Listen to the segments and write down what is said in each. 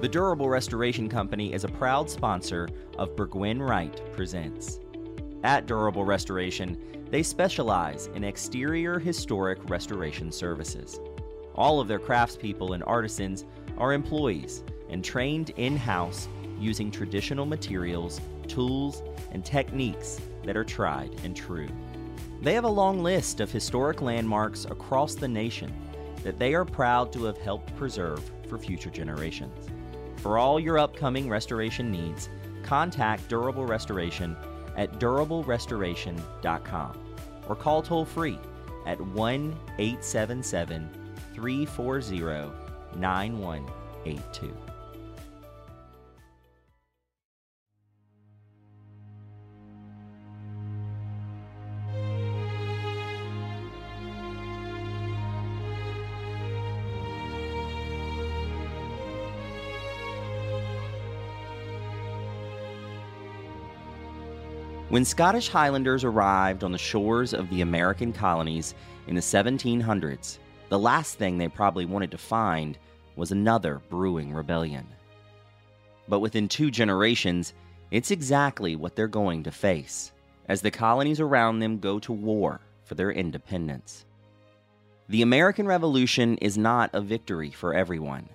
The Durable Restoration Company is a proud sponsor of Burgwin Wright Presents. At Durable Restoration, they specialize in exterior historic restoration services. All of their craftspeople and artisans are employees and trained in house using traditional materials, tools, and techniques that are tried and true. They have a long list of historic landmarks across the nation that they are proud to have helped preserve for future generations. For all your upcoming restoration needs, contact Durable Restoration at durablerestoration.com or call toll free at 1 877 340 9182. When Scottish Highlanders arrived on the shores of the American colonies in the 1700s, the last thing they probably wanted to find was another brewing rebellion. But within two generations, it's exactly what they're going to face as the colonies around them go to war for their independence. The American Revolution is not a victory for everyone,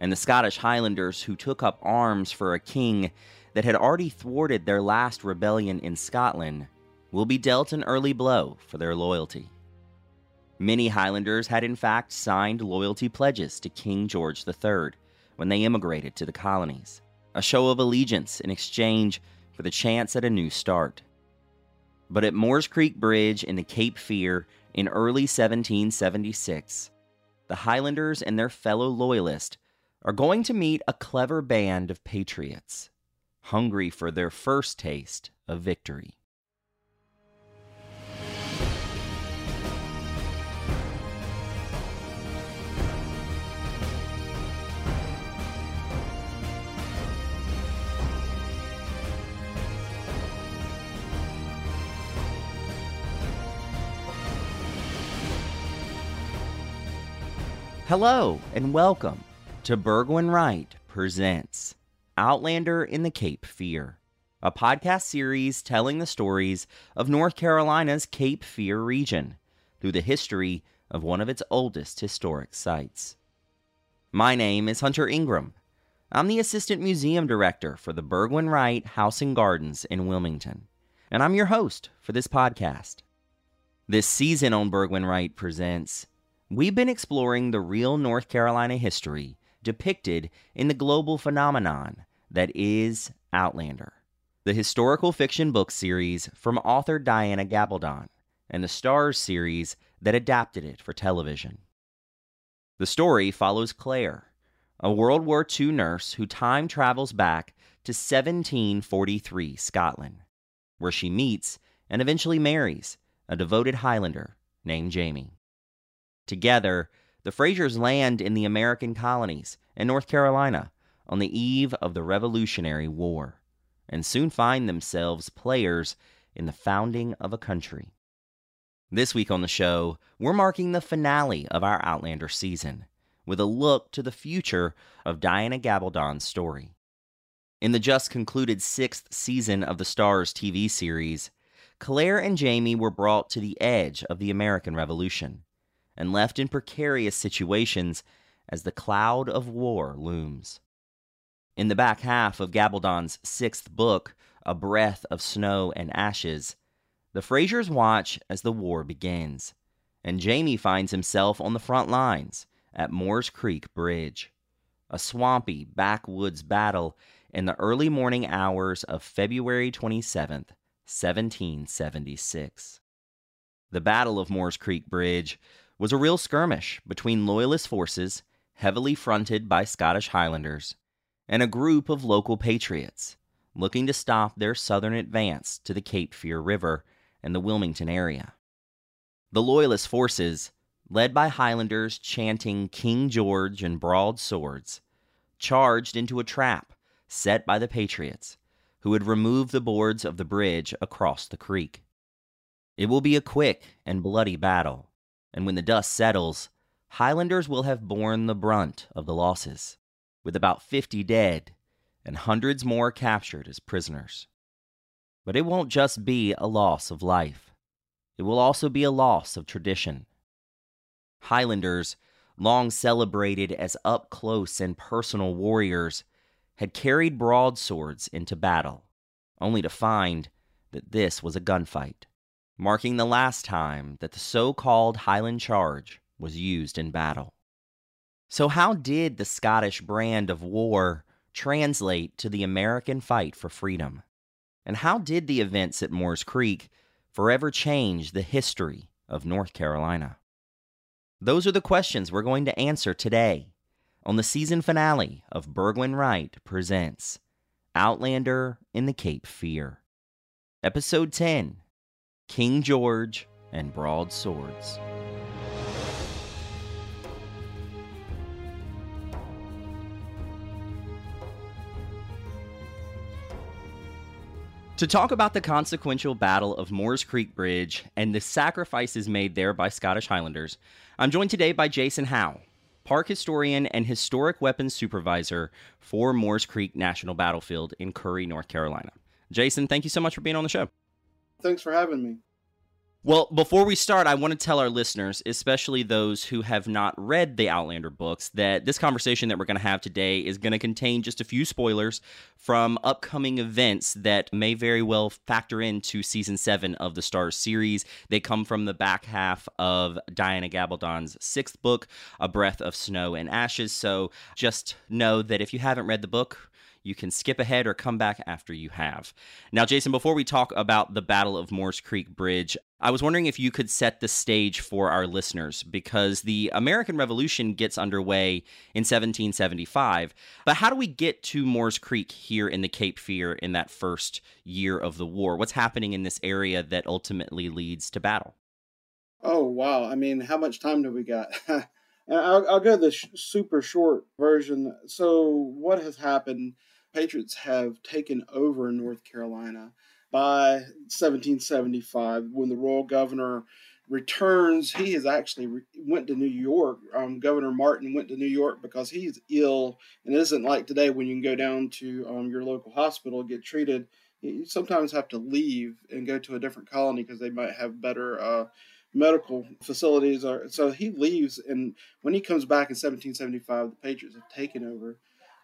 and the Scottish Highlanders who took up arms for a king that had already thwarted their last rebellion in Scotland will be dealt an early blow for their loyalty. Many Highlanders had in fact signed loyalty pledges to King George III when they immigrated to the colonies, a show of allegiance in exchange for the chance at a new start. But at Moores Creek Bridge in the Cape Fear in early 1776, the Highlanders and their fellow loyalists are going to meet a clever band of patriots hungry for their first taste of victory. Hello and welcome to Burgwin Wright Presents Outlander in the Cape Fear, a podcast series telling the stories of North Carolina's Cape Fear region through the history of one of its oldest historic sites. My name is Hunter Ingram. I'm the Assistant Museum Director for the Burgwin Wright House and Gardens in Wilmington, and I'm your host for this podcast. This season on Burgwin Wright Presents, we've been exploring the real North Carolina history depicted in the global phenomenon that is Outlander, the historical fiction book series from author Diana Gabaldon, and the Starz series that adapted it for television. The story follows Claire, a World War II nurse who time travels back to 1743 Scotland, where she meets and eventually marries a devoted Highlander named Jamie. Together, the Frasers land in the American colonies in North Carolina on the eve of the Revolutionary War and soon find themselves players in the founding of a country. This week on the show, we're marking the finale of our Outlander season with a look to the future of Diana Gabaldon's story. In the just concluded sixth season of the Starz TV series, Claire and Jamie were brought to the edge of the American Revolution and left in precarious situations as the cloud of war looms. In the back half of Gabaldon's sixth book, A Breath of Snow and Ashes, the Frasers watch as the war begins, and Jamie finds himself on the front lines at Moores Creek Bridge, a swampy backwoods battle in the early morning hours of February 27th, 1776. The Battle of Moores Creek Bridge was a real skirmish between Loyalist forces, heavily fronted by Scottish Highlanders, and a group of local patriots looking to stop their southern advance to the Cape Fear River and the Wilmington area. The Loyalist forces, led by Highlanders chanting King George and broadswords, charged into a trap set by the Patriots, who had removed the boards of the bridge across the creek. It will be a quick and bloody battle, and when the dust settles, Highlanders will have borne the brunt of the losses. with about 50 dead and hundreds more captured as prisoners. But it won't just be a loss of life, it will also be a loss of tradition. Highlanders, long celebrated as up close and personal warriors, had carried broadswords into battle, only to find that this was a gunfight, marking the last time that the so called Highland Charge was used in battle. So, how did the Scottish brand of war translate to the American fight for freedom? And how did the events at Moores Creek forever change the history of North Carolina? Those are the questions we're going to answer today on the season finale of Burgwin Wright Presents Outlander in the Cape Fear. Episode 10 King George and Broadswords. To talk about the consequential Battle of Moores Creek Bridge and the sacrifices made there by Scottish Highlanders, I'm joined today by Jason Howell, park historian and historic weapons supervisor for Moores Creek National Battlefield in Currie, North Carolina. Jason, thank you so much for being on the show. Thanks for having me. Well, before we start, I want to tell our listeners, especially those who have not read the Outlander books, that this conversation that we're going to have today is going to contain just a few spoilers from upcoming events that may very well factor into season seven of the Starz series. They come from the back half of Diana Gabaldon's sixth book, A Breath of Snow and Ashes. So just know that if you haven't read the book, you can skip ahead or come back after you have. Now, Jason, before we talk about the Battle of Moores Creek Bridge, I was wondering if you could set the stage for our listeners because the American Revolution gets underway in 1775. But how do we get to Moores Creek here in the Cape Fear in that first year of the war? What's happening in this area that ultimately leads to battle? Oh, wow. I mean, how much time do we got? I'll, I'll, go the sh- super short version. So, what has happened? Patriots have taken over North Carolina by 1775 when the royal governor returns. He has actually re- went to New York. Um, governor Martin went to New York because he's ill, and it isn't like today when you can go down to um, your local hospital get treated. You sometimes have to leave and go to a different colony because they might have better uh, medical facilities. So he leaves, and when he comes back in 1775, the Patriots have taken over.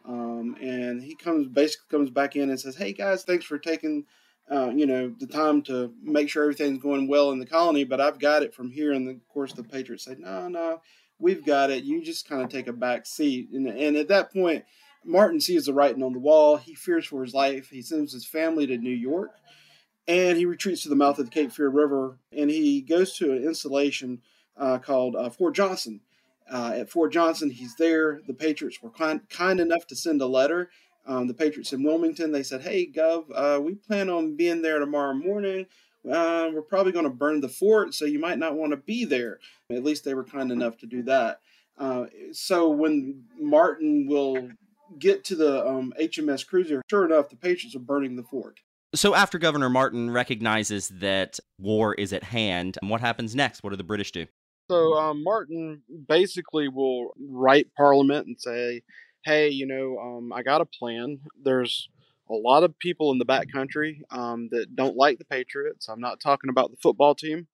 Um, and he comes basically comes back in and says, "Hey guys, thanks for taking, uh, you know, the time to make sure everything's going well in the colony, but I've got it from here." And of course, the Patriots say, "No, no, we've got it. You just kind of take a back seat." And, and at that point, Martin sees the writing on the wall. He fears for his life. He sends his family to New York, and he retreats to the mouth of the Cape Fear River, and he goes to an installation uh, called uh, Fort Johnson uh, at Fort Johnson. He's there. The Patriots were kind, kind enough to send a letter. Um, the Patriots in Wilmington, they said, Hey, Gov, uh, we plan on being there tomorrow morning. Uh, we're probably going to burn the fort, so you might not want to be there. At least they were kind enough to do that. Uh, so when Martin will get to the um, HMS Cruiser, sure enough, the Patriots are burning the fort. So after Governor Martin recognizes that war is at hand, what happens next? What do the British do? So um, Martin basically will write Parliament and say, "Hey, you know, um, I got a plan. There's a lot of people in the backcountry um, that don't like the Patriots. I'm not talking about the football team.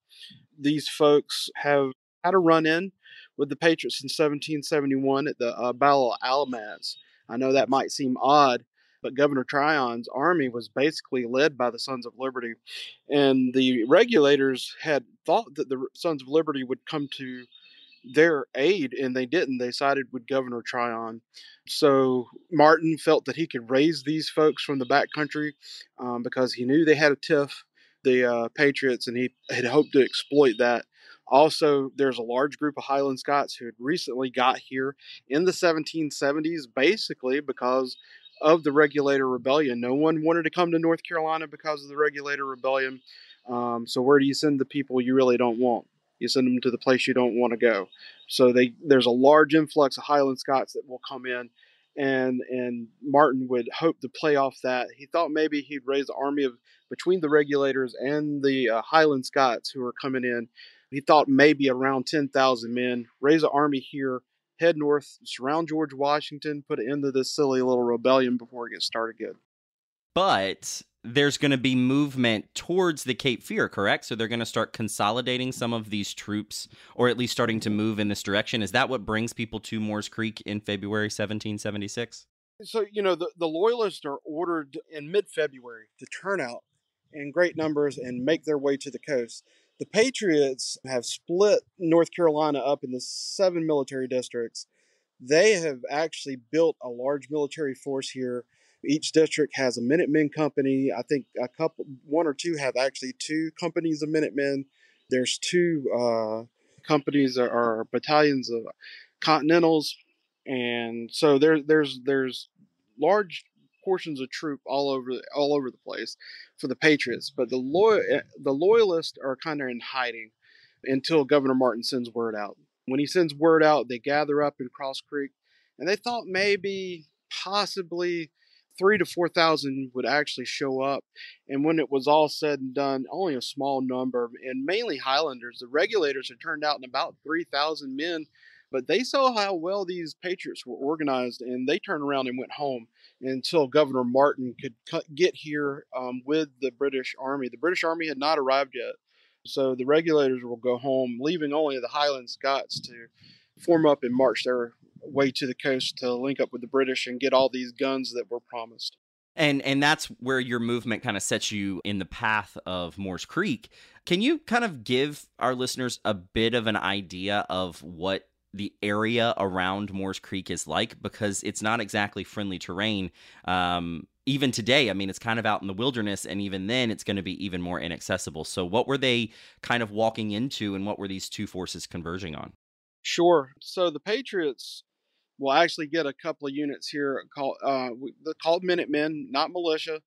These folks have had a run-in with the Patriots in 1771 at the uh, Battle of Alamance. I know that might seem odd, but Governor Tryon's army was basically led by the Sons of Liberty. And the regulators had thought that the Sons of Liberty would come to their aid, and they didn't. They sided with Governor Tryon. So Martin felt that he could raise these folks from the backcountry um, because he knew they had a tiff, the uh, Patriots, and he had hoped to exploit that. Also, there's a large group of Highland Scots who had recently got here in the 1770s, basically because of the Regulator Rebellion. No one wanted to come to North Carolina because of the Regulator Rebellion. Um, so where do you send the people you really don't want? You send them to the place you don't want to go. So they there's a large influx of Highland Scots that will come in, and and Martin would hope to play off that. He thought maybe he'd raise an army of between the regulators and the uh, Highland Scots who are coming in. He thought maybe around ten thousand men, raise an army here head north, surround George Washington, put an end to this silly little rebellion before it gets started good. But there's going to be movement towards the Cape Fear, correct? So they're going to start consolidating some of these troops, or at least starting to move in this direction. Is that what brings people to Moores Creek in February 1776? So, you know, the, the Loyalists are ordered in mid February to turn out in great numbers and make their way to the coast. The Patriots have split North Carolina up into seven military districts. They have actually built a large military force here. Each district has a Minutemen company. I think a couple, one or two have actually two companies of Minutemen. There's two uh, companies or battalions of Continentals, and so there, there's there's large portions of troop all over all over the place for the Patriots, but the loyal eh, the loyalists are kind of in hiding until Governor Martin sends word out. When he sends word out, they gather up in Cross Creek, and they thought maybe possibly three to four thousand would actually show up. And when it was all said and done, only a small number, and mainly Highlanders. The regulators had turned out in about three thousand men, but they saw how well these Patriots were organized, and they turned around and went home until Governor Martin could get here um, with the British Army. The British Army had not arrived yet, so the regulators will go home, leaving only the Highland Scots to form up and march their way to the coast to link up with the British and get all these guns that were promised. And and that's where your movement kind of sets you in the path of Moores Creek. Can you kind of give our listeners a bit of an idea of what the area around Moores Creek is like because it's not exactly friendly terrain. Um, even today, I mean, it's kind of out in the wilderness, and even then, it's going to be even more inaccessible. So, what were they kind of walking into, and what were these two forces converging on? Sure. So, the Patriots will actually get a couple of units here called uh, called Minutemen, not militia.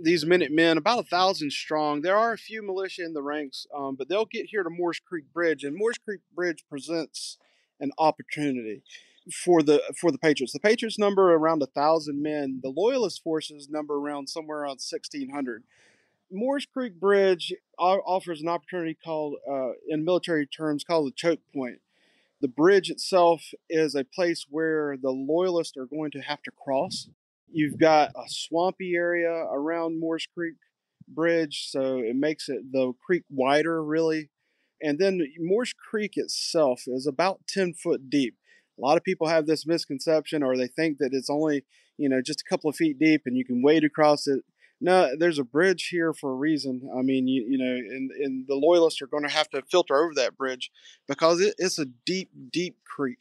These Minutemen, about a thousand strong. There are a few militia in the ranks, um, but they'll get here to Moores Creek Bridge, and Moores Creek Bridge presents an opportunity for the for the Patriots. The Patriots number around a thousand men. The Loyalist forces number around somewhere around sixteen hundred. Moores Creek Bridge offers an opportunity called, uh, in military terms, called the choke point. The bridge itself is a place where the Loyalists are going to have to cross. You've got a swampy area around Moores Creek Bridge, so it makes it the creek wider, really, and then Moores Creek itself is about 10 foot deep. A lot of people have this misconception or they think that it's only, you know, just a couple of feet deep and you can wade across it. No, there's a bridge here for a reason. I mean, you, you know, and, and the loyalists are going to have to filter over that bridge because it, it's a deep, deep creek.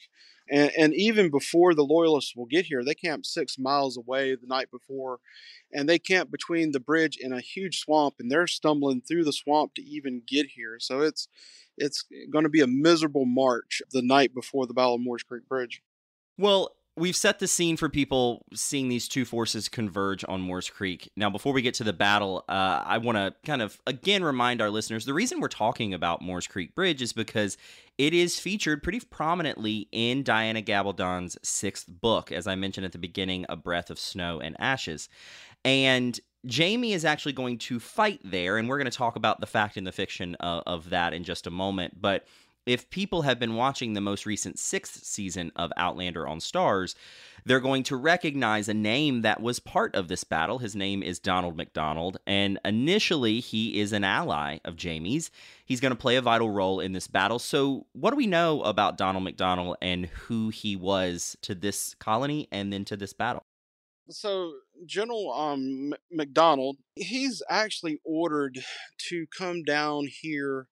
And, and even before the loyalists will get here, they camp six miles away the night before and they camp between the bridge and a huge swamp and they're stumbling through the swamp to even get here so it's it's going to be a miserable march the night before the battle of moores creek bridge. Well we've set the scene for people seeing these two forces converge on Moores Creek. Now, before we get to the battle, uh, I want to kind of again remind our listeners the reason we're talking about Moores Creek Bridge is because it is featured pretty prominently in Diana Gabaldon's sixth book, as I mentioned at the beginning, A Breath of Snow and Ashes. And Jamie is actually going to fight there, and we're going to talk about the fact and the fiction of, of, that in just a moment. But if people have been watching the most recent sixth season of Outlander on Starz, they're going to recognize a name that was part of this battle. His name is Donald MacDonald, and initially he is an ally of Jamie's. He's going to play a vital role in this battle. So, what do we know about Donald MacDonald and who he was to this colony and then to this battle? so General um, MacDonald, he's actually ordered to come down here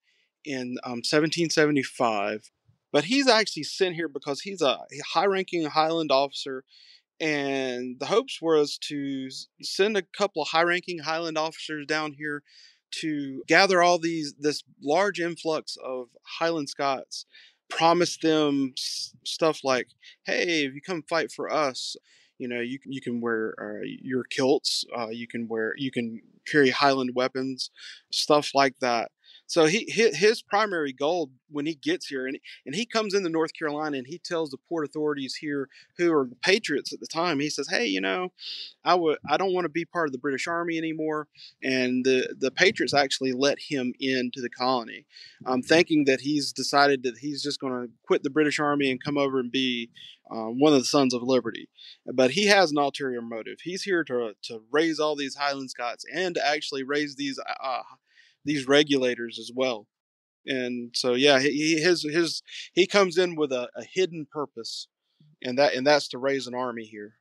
in um, 1775, but he's actually sent here because he's a high-ranking Highland officer, and the hopes was to send a couple of high-ranking Highland officers down here to gather all these this large influx of Highland Scots, promise them stuff like, "Hey, if you come fight for us." You know, you can you can wear uh, your kilts. Uh, you can wear you can carry Highland weapons, stuff like that. So he his primary goal when he gets here, and and he comes into North Carolina and he tells the port authorities here, who are the Patriots at the time, he says, "Hey, you know, I would I don't want to be part of the British Army anymore." And the the Patriots actually let him into the colony, um, thinking that he's decided that he's just going to quit the British Army and come over and be uh, one of the sons of liberty. But he has an ulterior motive. He's here to to raise all these Highland Scots and to actually raise these uh, these regulators as well. And so, yeah, he, his his he comes in with a, a hidden purpose, and that and that's to raise an army here.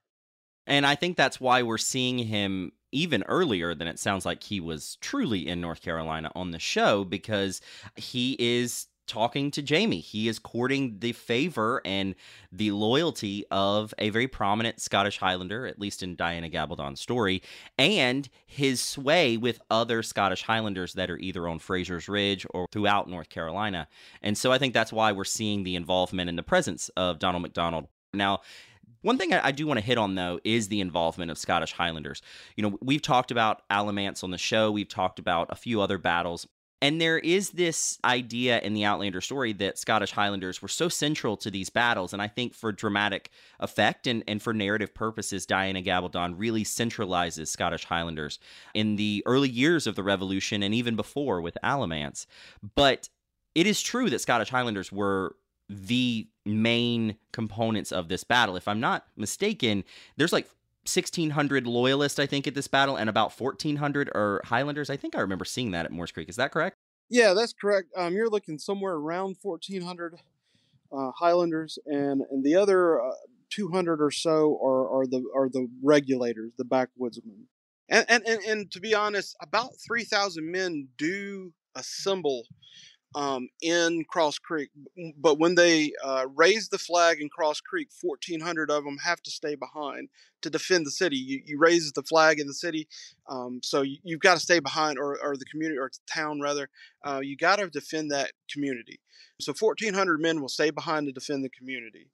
And I think that's why we're seeing him even earlier than it sounds like he was truly in North Carolina on the show because he is talking to Jamie. He is courting the favor and the loyalty of a very prominent Scottish Highlander, at least in Diana Gabaldon's story, and his sway with other Scottish Highlanders that are either on Fraser's Ridge or throughout North Carolina. And so I think that's why we're seeing the involvement and the presence of Donald MacDonald. Now, one thing I, do want to hit on, though, is the involvement of Scottish Highlanders. You know, we've talked about Alamance on the show, we've talked about a few other battles. And there is this idea in the Outlander story that Scottish Highlanders were so central to these battles. And I think for dramatic effect and, and for narrative purposes, Diana Gabaldon really centralizes Scottish Highlanders in the early years of the Revolution and even before with Alamance. But it is true that Scottish Highlanders were the main components of this battle. If I'm not mistaken, there's like 1600 loyalists, I think, at this battle, and about 1400 are Highlanders. I think I remember seeing that at Moores Creek. Is that correct? Yeah, that's correct. Um, you're looking somewhere around 1400 uh, Highlanders, and and the other uh, 200 or so are are the are the regulators, the backwoodsmen. And and and, and to be honest, about 3,000 men do assemble um, in Cross Creek. But when they uh, raise the flag in Cross Creek, 1,400 of them have to stay behind to defend the city. You, you raise the flag in the city, um, so you, have got to stay behind, or, or the community, or town rather. Uh, you got to defend that community. So 1,400 men will stay behind to defend the community.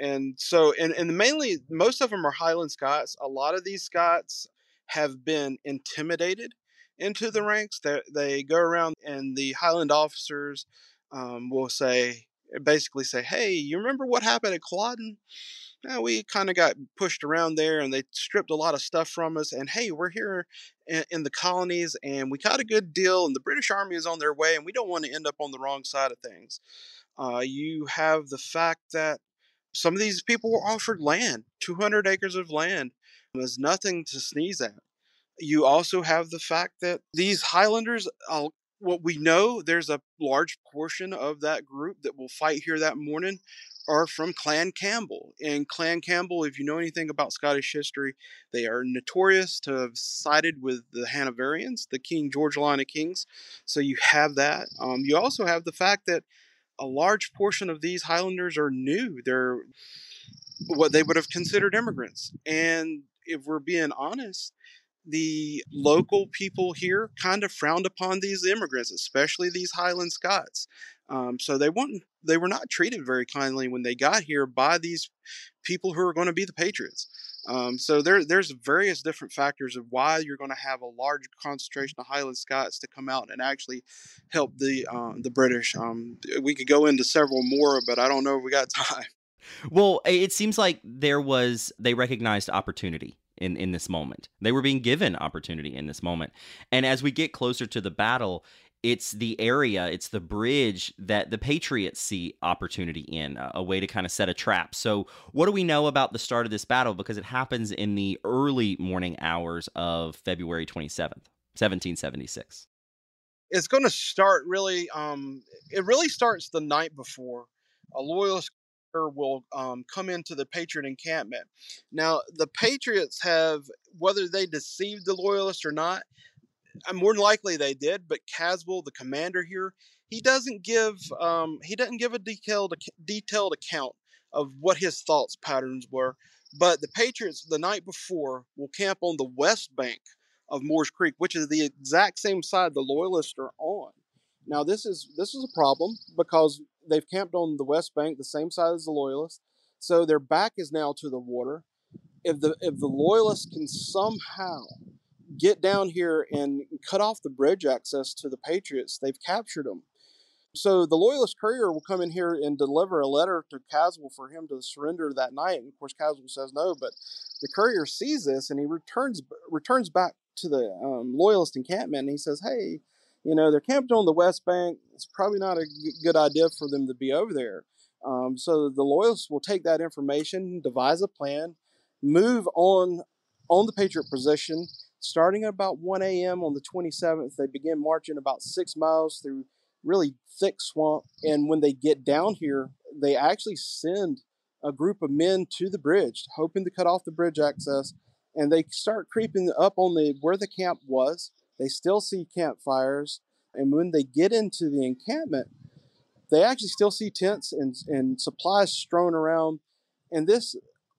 And so, and, and mainly, most of them are Highland Scots. A lot of these Scots have been intimidated into the ranks. They, they go around and the Highland officers um, will say, basically say, hey, you remember what happened at Culloden? Now, we kind of got pushed around there and they stripped a lot of stuff from us. And hey, we're here in, in the colonies and we got a good deal and the British Army is on their way and we don't want to end up on the wrong side of things. Uh, you have the fact that some of these people were offered land, 200 acres of land. There's nothing to sneeze at. You also have the fact that these Highlanders, what we know, there's a large portion of that group that will fight here that morning are from Clan Campbell. And Clan Campbell, if you know anything about Scottish history, they are notorious to have sided with the Hanoverians, the King George line of kings. So you have that. Um, you also have the fact that a large portion of these Highlanders are new. They're what they would have considered immigrants. And if we're being honest, the local people here kind of frowned upon these immigrants, especially these Highland Scots. Um, so they weren't they were not treated very kindly when they got here by these people who are going to be the patriots. Um, so there there's various different factors of why you're going to have a large concentration of Highland Scots to come out and actually help the uh, the British. Um, we could go into several more, but I don't know if we got time. Well, it seems like there was they recognized opportunity in in this moment. They were being given opportunity in this moment. And as we get closer to the battle, it's the area, it's the bridge that the Patriots see opportunity in, a, a way to kind of set a trap. So, what do we know about the start of this battle? Because it happens in the early morning hours of February 27th, 1776. It's going to start really, um, it really starts the night before. A loyalist will um, come into the Patriot encampment. Now, the Patriots have, whether they deceived the Loyalists or not, uh, more than likely they did. But Caswell, the commander here, he doesn't give um, he doesn't give a detailed detailed account of what his thoughts patterns were. But the Patriots the night before will camp on the west bank of Moores Creek, which is the exact same side the Loyalists are on. Now this is this is a problem because they've camped on the west bank, the same side as the loyalists. So their back is now to the water. If the if the loyalists can somehow get down here and cut off the bridge access to the Patriots, they've captured them. So the Loyalist courier will come in here and deliver a letter to Caswell for him to surrender that night. And of course, Caswell says no, but the courier sees this and he returns returns back to the um, Loyalist encampment and he says, "Hey, you know they're camped on the West Bank. It's probably not a good idea for them to be over there." Um, so the Loyalists will take that information, devise a plan, move on on the Patriot position. Starting at about 1 a.m. on the 27th, they begin marching about six miles through really thick swamp. And when they get down here, they actually send a group of men to the bridge, hoping to cut off the bridge access. And they start creeping up on the where the camp was. They still see campfires. And when they get into the encampment, they actually still see tents and, and supplies strewn around. And this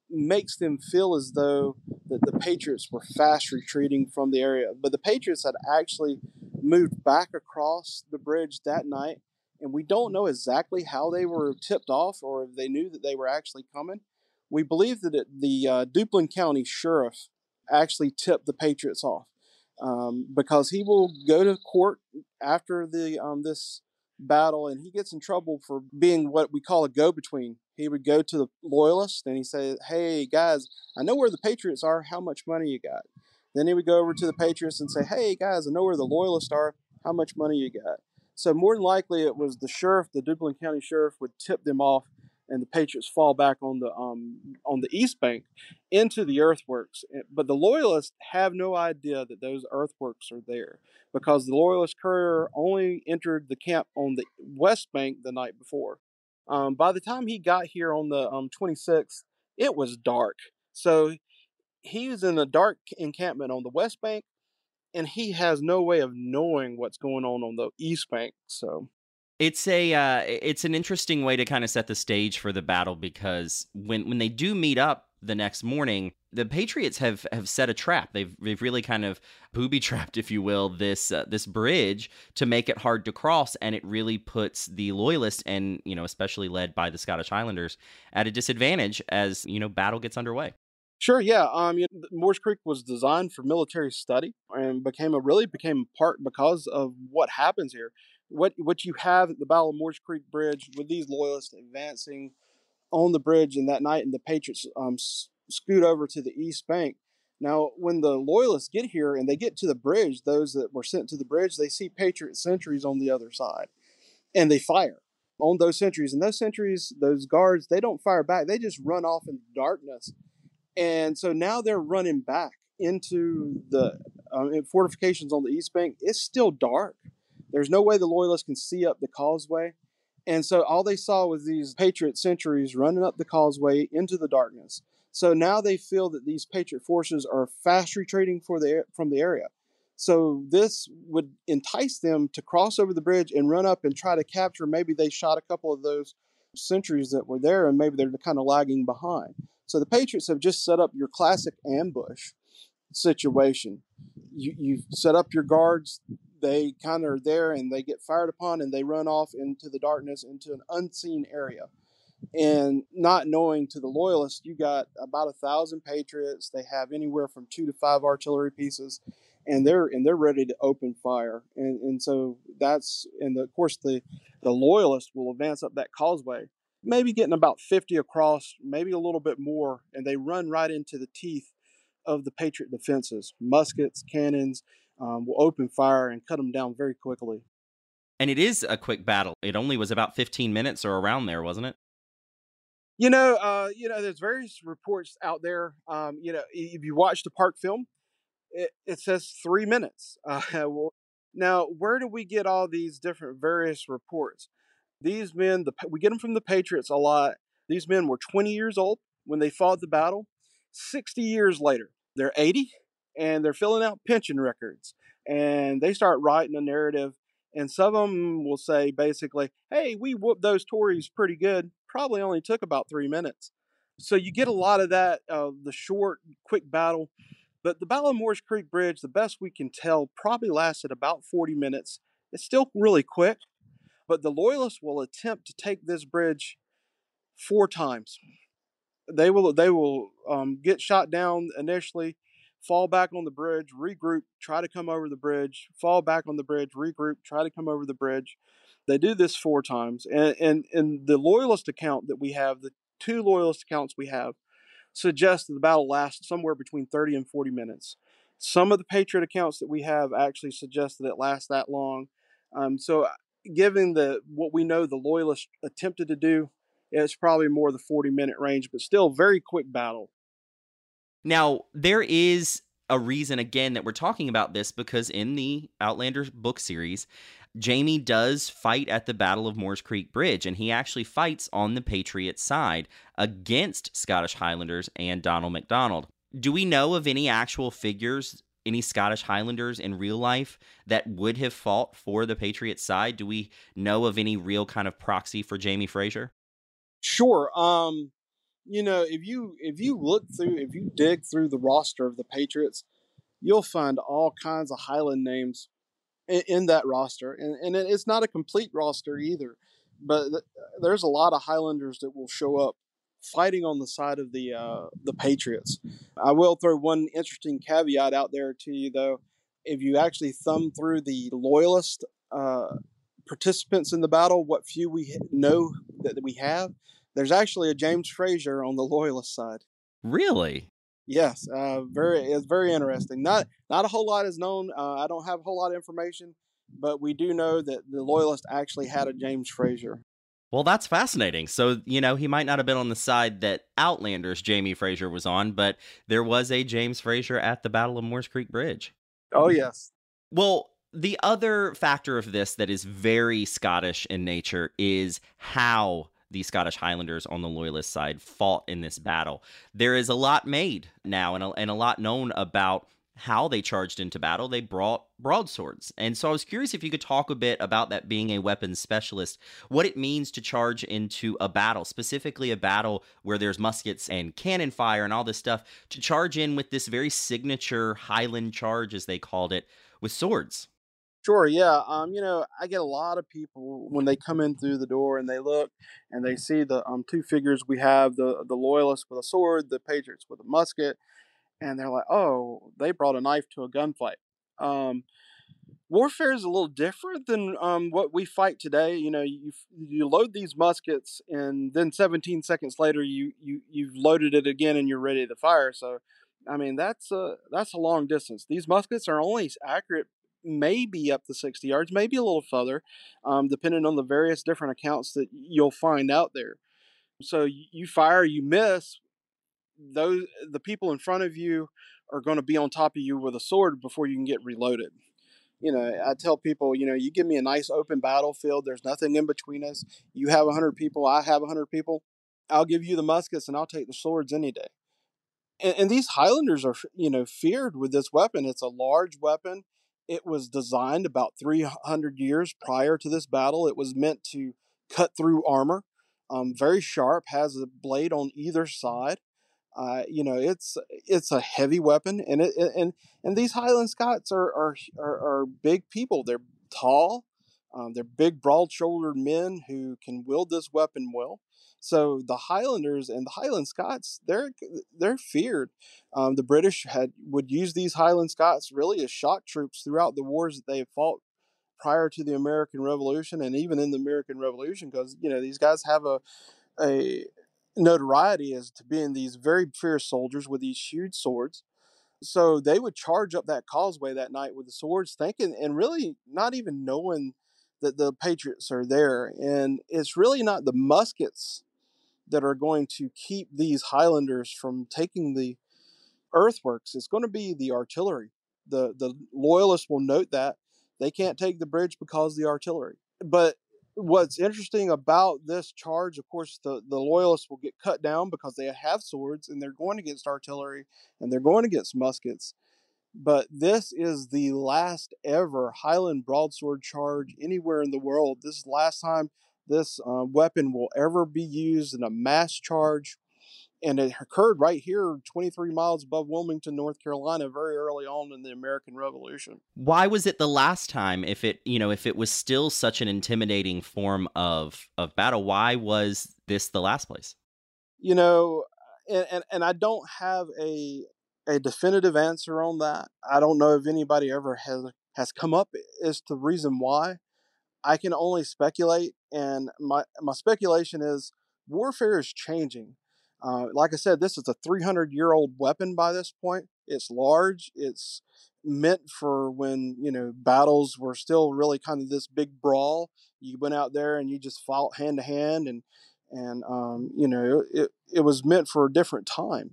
makes them feel as though that the Patriots were fast retreating from the area. But the Patriots had actually moved back across the bridge that night, and we don't know exactly how they were tipped off or if they knew that they were actually coming. We believe that it, the uh, Duplin County Sheriff actually tipped the Patriots off um, because he will go to court after the um, this battle, and he gets in trouble for being what we call a go-between. He would go to the loyalists and he say, "Hey guys, I know where the Patriots are. How much money you got?" Then he would go over to the Patriots and say, "Hey guys, I know where the loyalists are. How much money you got?" So more than likely, it was the sheriff, the Duplin County sheriff, would tip them off, and the Patriots fall back on the um, on the east bank into the earthworks. Eh, but the loyalists have no idea that those earthworks are there because the loyalist courier only entered the camp on the west bank the night before. Um, by the time he got here on the um, 26th, it was dark. So he was in a dark encampment on the west bank, and he has no way of knowing what's going on on the east bank. So it's a uh, it's an interesting way to kind of set the stage for the battle because when when they do meet up the next morning, the Patriots have have set a trap. They've they've really kind of booby trapped, if you will, this uh, this bridge to make it hard to cross, and it really puts the Loyalists and you know especially led by the Scottish Highlanders at a disadvantage as you know battle gets underway. Sure, yeah. Um, you know, Moores Creek was designed for military study and became a really became part because of what happens here. What what you have at the Battle of Moores Creek Bridge with these loyalists advancing on the bridge in that night, and the Patriots um, scoot over to the east bank. Now, when the loyalists get here and they get to the bridge, those that were sent to the bridge, they see Patriot sentries on the other side, and they fire on those sentries. And those sentries, those guards, they don't fire back; they just run off in darkness and so now they're running back into the um, fortifications on the east bank. It's still dark. There's no way the loyalists can see up the causeway. And so all they saw was these Patriot sentries running up the causeway into the darkness. So now they feel that these Patriot forces are fast retreating for the, from the area. So this would entice them to cross over the bridge and run up and try to capture. Maybe they shot a couple of those sentries that were there, and maybe they're kind of lagging behind. So the Patriots have just set up your classic ambush situation. You you set up your guards, they kind of are there and they get fired upon and they run off into the darkness into an unseen area. And not knowing to the loyalists, you got about a thousand patriots. They have anywhere from two to five artillery pieces, and they're and they're ready to open fire. And and so that's and the, of course the the loyalists will advance up that causeway maybe getting about 50 across, maybe a little bit more, and they run right into the teeth of the Patriot defenses. Muskets, cannons um, will open fire and cut them down very quickly. And it is a quick battle. It only was about 15 minutes or around there, wasn't it? You know, uh, you know, there's various reports out there. Um, you know, if you watch the park film, it, it says three minutes. Uh, well, now, where do we get all these different various reports? These men, the, we get them from the Patriots a lot. These men were 20 years old when they fought the battle. 60 years later, they're 80 and they're filling out pension records and they start writing a narrative. And some of them will say basically, hey, we whooped those Tories pretty good. Probably only took about three minutes. So you get a lot of that, uh, the short, quick battle. But the Battle of Moores Creek Bridge, the best we can tell, probably lasted about 40 minutes. It's still really quick, but the loyalists will attempt to take this bridge four times. They will they will um, get shot down initially, fall back on the bridge, regroup, try to come over the bridge, fall back on the bridge, regroup, try to come over the bridge. They do this four times. And, and, and the loyalist account that we have, the two loyalist accounts we have, suggest that the battle lasts somewhere between 30 and 40 minutes. Some of the Patriot accounts that we have actually suggest that it lasts that long. Um, so, given the what we know the loyalists attempted to do, it's probably more the 40 minute range, but still very quick battle. Now, there is a reason again that we're talking about this because in the Outlander book series, Jamie does fight at the Battle of Moores Creek Bridge, and he actually fights on the Patriot side against Scottish Highlanders and Donald MacDonald. Do we know of any actual figures, any Scottish Highlanders in real life that would have fought for the Patriot side? Do we know of any real kind of proxy for Jamie Fraser? Sure. Um, you know, if you if you look through, if you dig through the roster of the Patriots, you'll find all kinds of Highland names in, in that roster, and and it's not a complete roster either. But th- there's a lot of Highlanders that will show up fighting on the side of the uh, the Patriots. I will throw one interesting caveat out there to you, though. If you actually thumb through the loyalist uh, participants in the battle, what few we know that we have, there's actually a James Fraser on the loyalist side. Really? Yes, uh, very. It's very interesting. Not not a whole lot is known. Uh, I don't have a whole lot of information, but we do know that the loyalist actually had a James Fraser. Well, that's fascinating. So, you know, he might not have been on the side that Outlander's Jamie Fraser was on, but there was a James Fraser at the Battle of Moores Creek Bridge. Oh, yes. Well, the other factor of this that is very Scottish in nature is how the Scottish Highlanders on the Loyalist side fought in this battle. There is a lot made now and a, and a lot known about how they charged into battle. They brought broadswords. And so I was curious if you could talk a bit about that being a weapons specialist, what it means to charge into a battle, specifically a battle where there's muskets and cannon fire and all this stuff, to charge in with this very signature Highland charge, as they called it, with swords. Sure, yeah. Um, you know, I get a lot of people when they come in through the door and they look and they see the um two figures we have the the loyalists with a sword, the patriots with a musket, and they're like, "Oh, they brought a knife to a gunfight." Um, warfare is a little different than um, what we fight today. You know, you you load these muskets, and then 17 seconds later, you you you've loaded it again, and you're ready to fire. So, I mean, that's a that's a long distance. These muskets are only accurate maybe up to 60 yards, maybe a little further, um, depending on the various different accounts that you'll find out there. So you fire, you miss, those the people in front of you are going to be on top of you with a sword before you can get reloaded. You know, I tell people, you know, you give me a nice open battlefield. There's nothing in between us. You have 100 people, I have 100 people. I'll give you the muskets and I'll take the swords any day. And, and these Highlanders are, you know, feared with this weapon. It's a large weapon. It was designed about 300 years prior to this battle. It was meant to cut through armor. Um, very sharp, has a blade on either side. Uh, you know, it's it's a heavy weapon, and it and and these Highland Scots are are are, are big people. They're tall, um, they're big, broad-shouldered men who can wield this weapon well. So the Highlanders and the Highland Scots, they're they're feared. Um, the British had would use these Highland Scots really as shock troops throughout the wars that they fought prior to the American Revolution and even in the American Revolution, because you know these guys have a a notoriety as to being these very fierce soldiers with these huge swords. So they would charge up that causeway that night with the swords, thinking and really not even knowing that the Patriots are there. And it's really not the muskets that are going to keep these Highlanders from taking the earthworks. It's going to be the artillery. The the loyalists will note that they can't take the bridge because the artillery. But what's interesting about this charge, of course, the, the loyalists will get cut down because they have swords and they're going against artillery and they're going against muskets. But this is the last ever Highland broadsword charge anywhere in the world. This is the last time this uh, weapon will ever be used in a mass charge. And it occurred right here, 23 miles above Wilmington, North Carolina, very early on in the American Revolution. Why was it the last time? If it, you know, if it was still such an intimidating form of of battle, why was this the last place? You know, and and, and I don't have a a definitive answer on that. I don't know if anybody ever has has come up as to the reason why. I can only speculate, and my my speculation is warfare is changing. Uh, like I said, this is a 300 year old weapon by this point. It's large. It's meant for when you know battles were still really kind of this big brawl. You went out there and you just fought hand to hand, and and um, you know it it was meant for a different time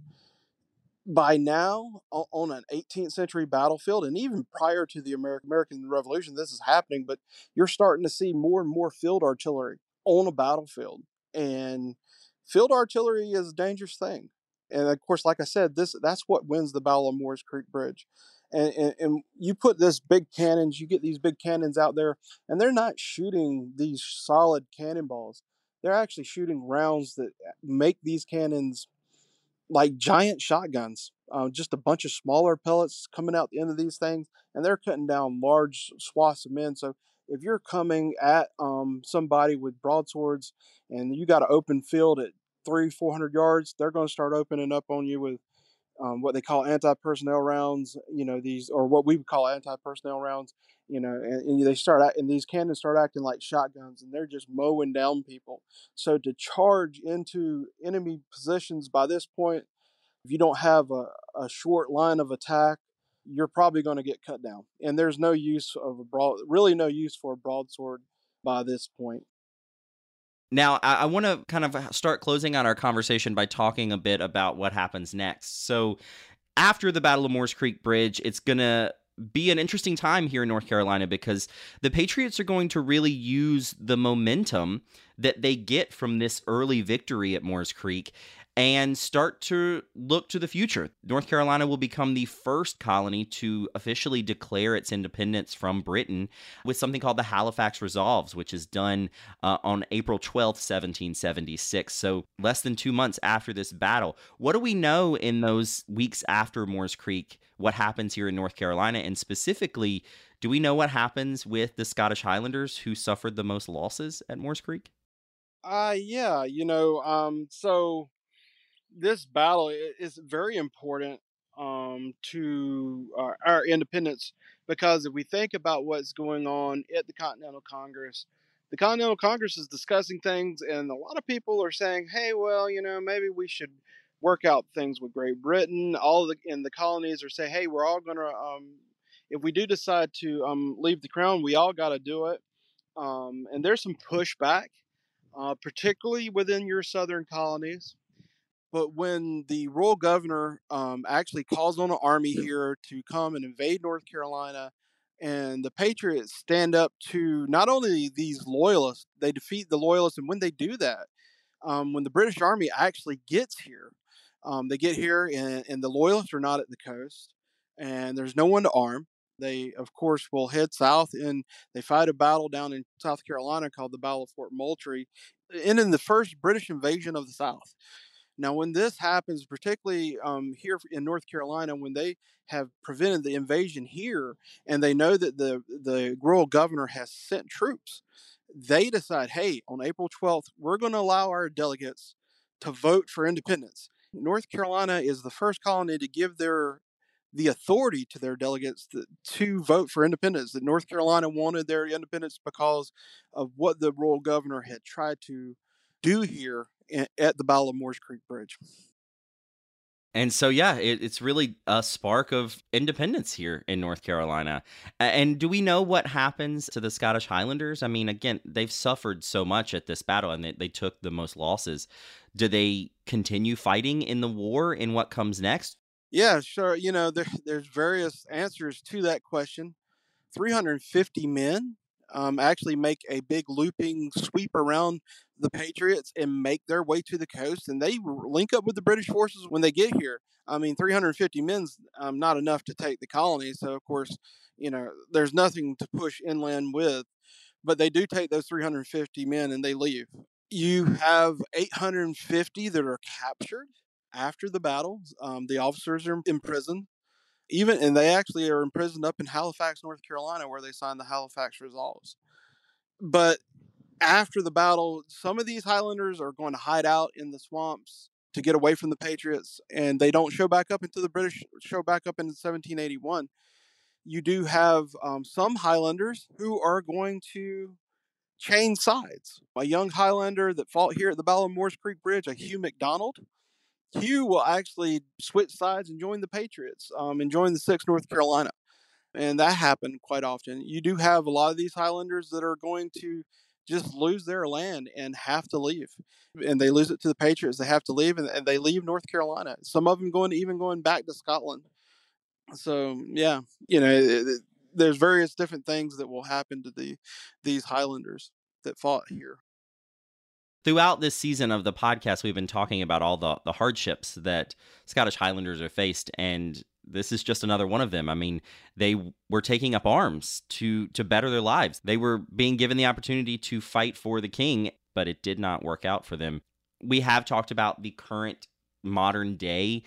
by now on an 18th century battlefield and even prior to the American Revolution this is happening but you're starting to see more and more field artillery on a battlefield and field artillery is a dangerous thing. And of course like I said this that's what wins the Battle of Moores Creek Bridge. And, and, and you put this big cannons you get these big cannons out there and they're not shooting these solid cannonballs. They're actually shooting rounds that uh, make these cannons like giant shotguns, uh, just a bunch of smaller pellets coming out the end of these things, and they're cutting down large swaths of men. So if you're coming at um, somebody with broadswords and you got an open field at three, four hundred yards, they're going to start opening up on you with um, what they call anti-personnel rounds. You know these, or what we would call anti-personnel rounds. You know, and, and they start and these cannons start acting like shotguns, and they're just mowing down people. So to charge into enemy positions by this point, if you don't have a, a short line of attack, you're probably going to get cut down. And there's no use of a broad, really no use for a broadsword by this point. Now, I, I want to kind of start closing out our conversation by talking a bit about what happens next. So, after the Battle of Moores Creek Bridge, it's going to be an interesting time here in North Carolina because the Patriots are going to really use the momentum that they get from this early victory at Moores Creek and start to look to the future. North Carolina will become the first colony to officially declare its independence from Britain with something called the Halifax Resolves, which is done uh, on April 12th, 1776. So, less than two months after this battle. What do we know in those weeks after Moores Creek? What happens here in North Carolina? And specifically, do we know what happens with the Scottish Highlanders who suffered the most losses at Moores Creek? Uh yeah, you know, um so this battle is very important um, to our, our, independence because if we think about what's going on at the Continental Congress, the Continental Congress is discussing things, and a lot of people are saying, "Hey, well, you know, maybe we should work out things with Great Britain." All the in the colonies are saying, "Hey, we're all gonna, um, if we do decide to um, leave the crown, we all got to do it." Um, and there's some pushback, uh, particularly within your southern colonies. But when the royal governor um, actually calls on an army here to come and invade North Carolina, and the Patriots stand up to not only these loyalists, they defeat the loyalists. And when they do that, um, when the British Army actually gets here, um, they get here and, and the loyalists are not at the coast, and there's no one to arm. They, of course, will head south and they fight a battle down in South Carolina called the Battle of Fort Moultrie, ending the first British invasion of the South. Now, when this happens, particularly um, here in North Carolina, when they have prevented the invasion here, and they know that the the royal governor has sent troops, they decide, hey, on April 12th, we're going to allow our delegates to vote for independence. North Carolina is the first colony to give their the authority to their delegates to, to, vote for independence. That North Carolina wanted their independence because of what the royal governor had tried to do here at the Battle of Moores Creek Bridge. And so, yeah, it, it's really a spark of independence here in North Carolina. And do we know what happens to the Scottish Highlanders? I mean, again, they've suffered so much at this battle and they, they took the most losses. Do they continue fighting in the war in what comes next? Yeah, sure. You know, there, there's various answers to that question. 350 men um, actually make a big looping sweep around the Patriots and make their way to the coast, and they link up with the British forces when they get here. I mean, 350 men's um, not enough to take the colony, so of course, you know, there's nothing to push inland with, but they do take those 350 men and they leave. You have 850 that are captured after the battle. Um, the officers are in prison even and they actually are imprisoned up in Halifax, North Carolina, where they signed the Halifax Resolves. But after the battle, some of these Highlanders are going to hide out in the swamps to get away from the Patriots, and they don't show back up until the British show back up in 1781. You do have um, some Highlanders who are going to change sides. A young Highlander that fought here at the Battle of Moores Creek Bridge, a Hugh McDonald. Hugh will actually switch sides and join the Patriots um, and join the 6th North Carolina. And that happened quite often. You do have a lot of these Highlanders that are going to just lose their land and have to leave. And they lose it to the Patriots. They have to leave and, and they leave North Carolina. Some of them going even going back to Scotland. So yeah, you know, it, it, there's various different things that will happen to the these Highlanders that fought here. Throughout this season of the podcast, we've been talking about all the, the hardships that Scottish Highlanders are faced, and this is just another one of them. I mean, they were taking up arms to to better their lives. They were being given the opportunity to fight for the king, but it did not work out for them. We have talked about the current modern day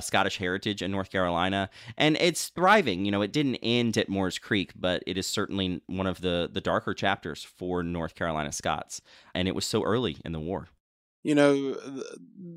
Scottish heritage in North Carolina, and it's thriving. You know, it didn't end at Moores Creek, but it is certainly one of the the darker chapters for North Carolina Scots, and it was so early in the war you know,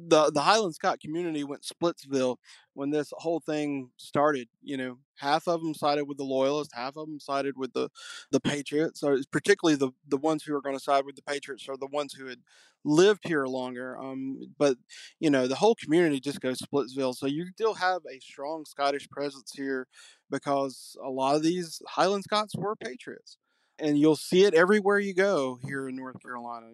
the the Highland Scot community went Splitsville when this whole thing started. You know, half of them sided with the Loyalists, half of them sided with the the Patriots. So particularly the the ones who are going to side with the Patriots are the ones who had lived here longer. Um, but you know, the whole community just goes Splitsville. So you still have a strong Scottish presence here because a lot of these Highland Scots were Patriots. And you'll see it everywhere you go here in North Carolina.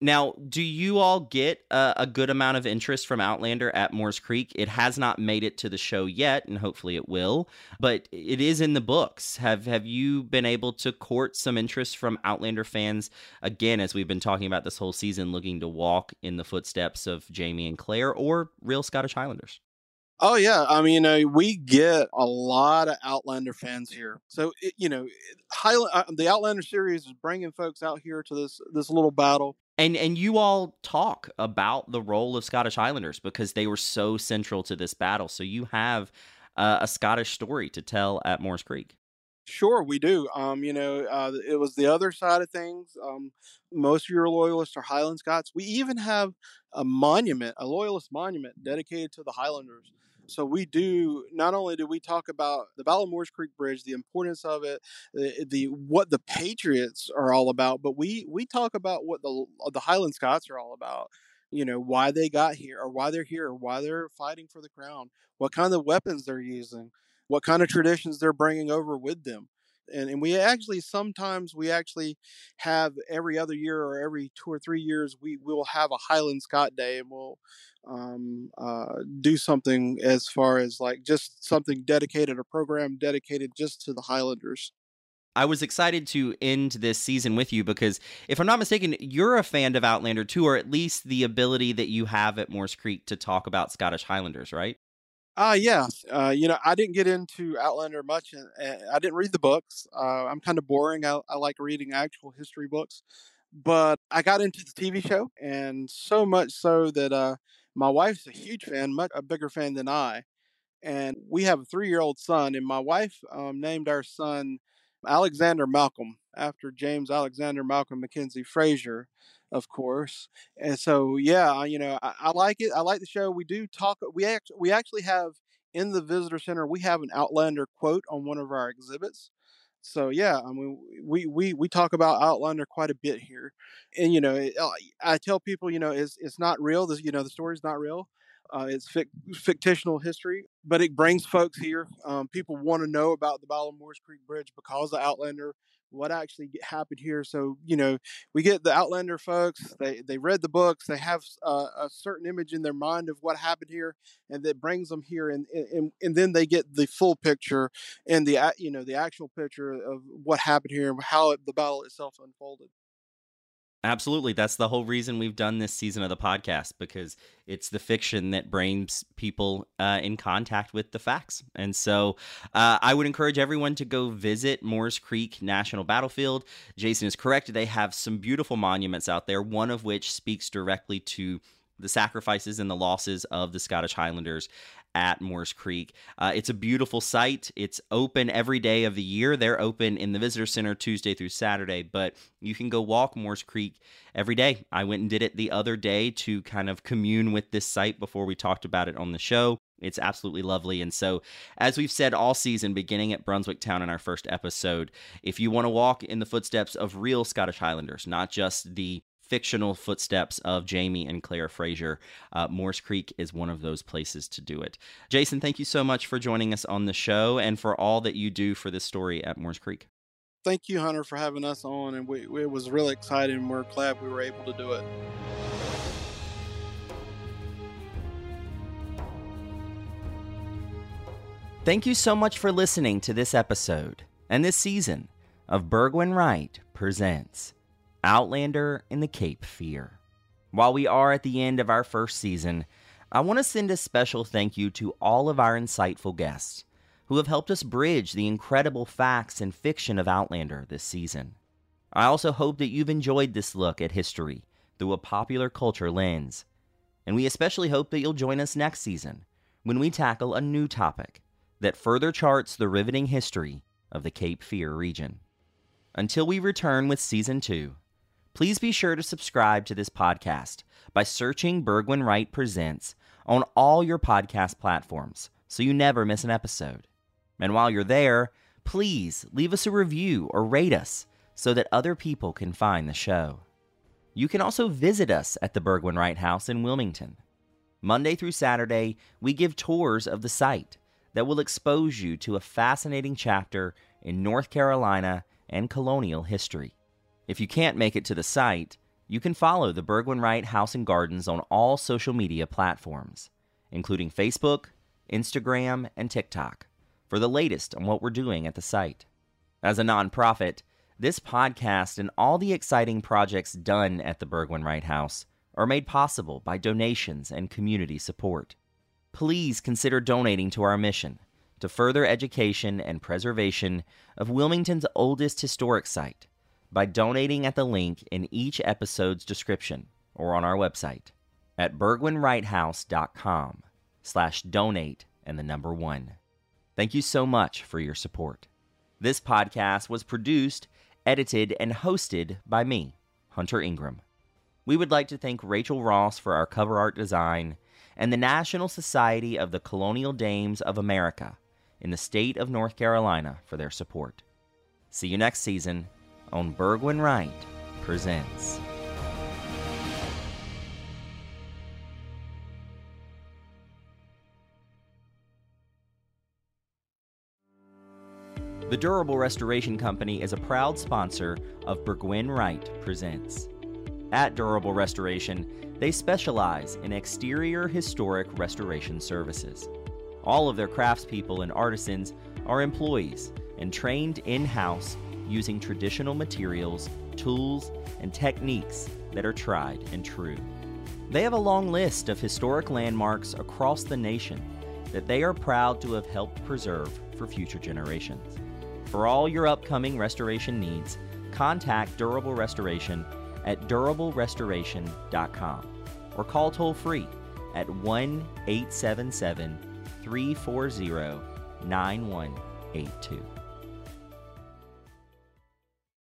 Now, do you all get a, a, good amount of interest from Outlander at Moores Creek? It has not made it to the show yet, and hopefully it will. But it is in the books. Have Have you been able to court some interest from Outlander fans again, as we've been talking about this whole season, looking to walk in the footsteps of Jamie and Claire, or real Scottish Highlanders? Oh yeah, I mean, uh, we get a lot of Outlander fans here. So it, you know, Highland, uh, the Outlander series is bringing folks out here to this this little battle and and you all talk about the role of Scottish Highlanders because they were so central to this battle. So you have uh, a Scottish story to tell at Moores Creek. Sure, we do. Um, you know, uh, it was the other side of things. Um, most of your loyalists are Highland Scots. We even have a monument, a loyalist monument dedicated to the Highlanders. So we do not only do we talk about the Moores Creek Bridge, the importance of it, the, the what the Patriots are all about, but we we talk about what the uh, the Highland Scots are all about. You know why they got here, or why they're here, or why they're fighting for the crown, what kind of weapons they're using, what kind of traditions they're bringing over with them and, and we actually sometimes we actually have every other year or every two or three years we will have a Highland Scot Day and we'll um, uh, do something as far as like just something dedicated, a program dedicated just to the Highlanders. I was excited to end this season with you because, if I'm not mistaken, you're a fan of Outlander too, or at least the ability that you have at Moores Creek to talk about Scottish Highlanders, right? Uh, yeah. Uh, you know, I didn't get into Outlander much. And, and I didn't read the books. Uh, I'm kind of boring. I, I like reading actual history books. But I got into the TV show, and so much so that uh, my wife's a huge fan, much a bigger fan than I. And we have a three year old son, and my wife um, named our son Alexander Malcolm after James Alexander Malcolm Mackenzie Fraser of course. And so, yeah, you know, I, I, like it. I like the show. We do talk. We act, we actually have in the visitor center. We have an Outlander quote on one of our exhibits. So yeah, I mean, we we we talk about Outlander quite a bit here, and you know, uh, I tell people, you know, it's it's not real. This, you know, the story's not real. Uh, it's fic- fictional history, but it brings folks here. Um, people want to know about the Battle Creek Bridge because the Outlander what actually happened here. So you know, we get the Outlander folks. They they read the books. They have uh, a certain image in their mind of what happened here, and that brings them here, and and and then they get the full picture and the you know the actual picture of what happened here and how it, the battle itself unfolded. Absolutely. That's the whole reason we've done this season of the podcast because it's the fiction that brings people uh, in contact with the facts. And so uh, I would encourage everyone to go visit Moores Creek National Battlefield. Jason is correct. They have some beautiful monuments out there, one of which speaks directly to the sacrifices and the losses of the Scottish Highlanders at Moores Creek. Uh, it's a beautiful site. It's open every day of the year. They're open in the visitor center Tuesday through Saturday, but you can go walk Moores Creek every day. I went and did it the other day to kind of commune with this site before we talked about it on the show. It's absolutely lovely. And so, as we've said all season, beginning at Brunswick Town in our first episode, if you want to walk in the footsteps of real Scottish Highlanders, not just the fictional footsteps of Jamie and Claire Fraser, uh, Moores Creek is one of those places to do it. Jason, thank you so much for joining us on the show and for all that you do for this story at Moores Creek. Thank you, Hunter, for having us on. And we, it was really exciting. We're glad we were able to do it. Thank you so much for listening to this episode and this season of Burgwin Wright Presents Outlander in the Cape Fear. While we are at the end of our first season, I want to send a special thank you to all of our insightful guests who have helped us bridge the incredible facts and fiction of Outlander this season. I also hope that you've enjoyed this look at history through a popular culture lens. And we especially hope that you'll join us next season when we tackle a new topic that further charts the riveting history of the Cape Fear region. Until we return with season two, please be sure to subscribe to this podcast by searching Burgwin Wright Presents on all your podcast platforms so you never miss an episode. And while you're there, please leave us a review or rate us so that other people can find the show. You can also visit us at the Burgwin Wright House in Wilmington. Monday through Saturday, we give tours of the site that will expose you to a fascinating chapter in North Carolina and colonial history. If you can't make it to the site, you can follow the Burgwin Wright House and Gardens on all social media platforms, including Facebook, Instagram, and TikTok, for the latest on what we're doing at the site. As a nonprofit, this podcast and all the exciting projects done at the Burgwin Wright House are made possible by donations and community support please consider donating to our mission to further education and preservation of Wilmington's oldest historic site by donating at the link in each episode's description or on our website at burgwinwrighthouse.com slash donate and the number one. Thank you so much for your support. This podcast was produced, edited, and hosted by me, Hunter Ingram. We would like to thank Rachel Ross for our cover art design and the National Society of the Colonial Dames of America in the state of North Carolina for their support. See you next season on Burgwin Wright Presents. The Durable Restoration Company is a proud sponsor of Burgwin Wright Presents. At Durable Restoration, they specialize in exterior historic restoration services. All of their craftspeople and artisans are employees and trained in house using traditional materials, tools, and techniques that are tried and true. They have a long list of historic landmarks across the nation that they are proud to have helped preserve for future generations. For all your upcoming restoration needs, contact Durable Restoration at durablerestoration.com or call toll free at 1 877 340 9182.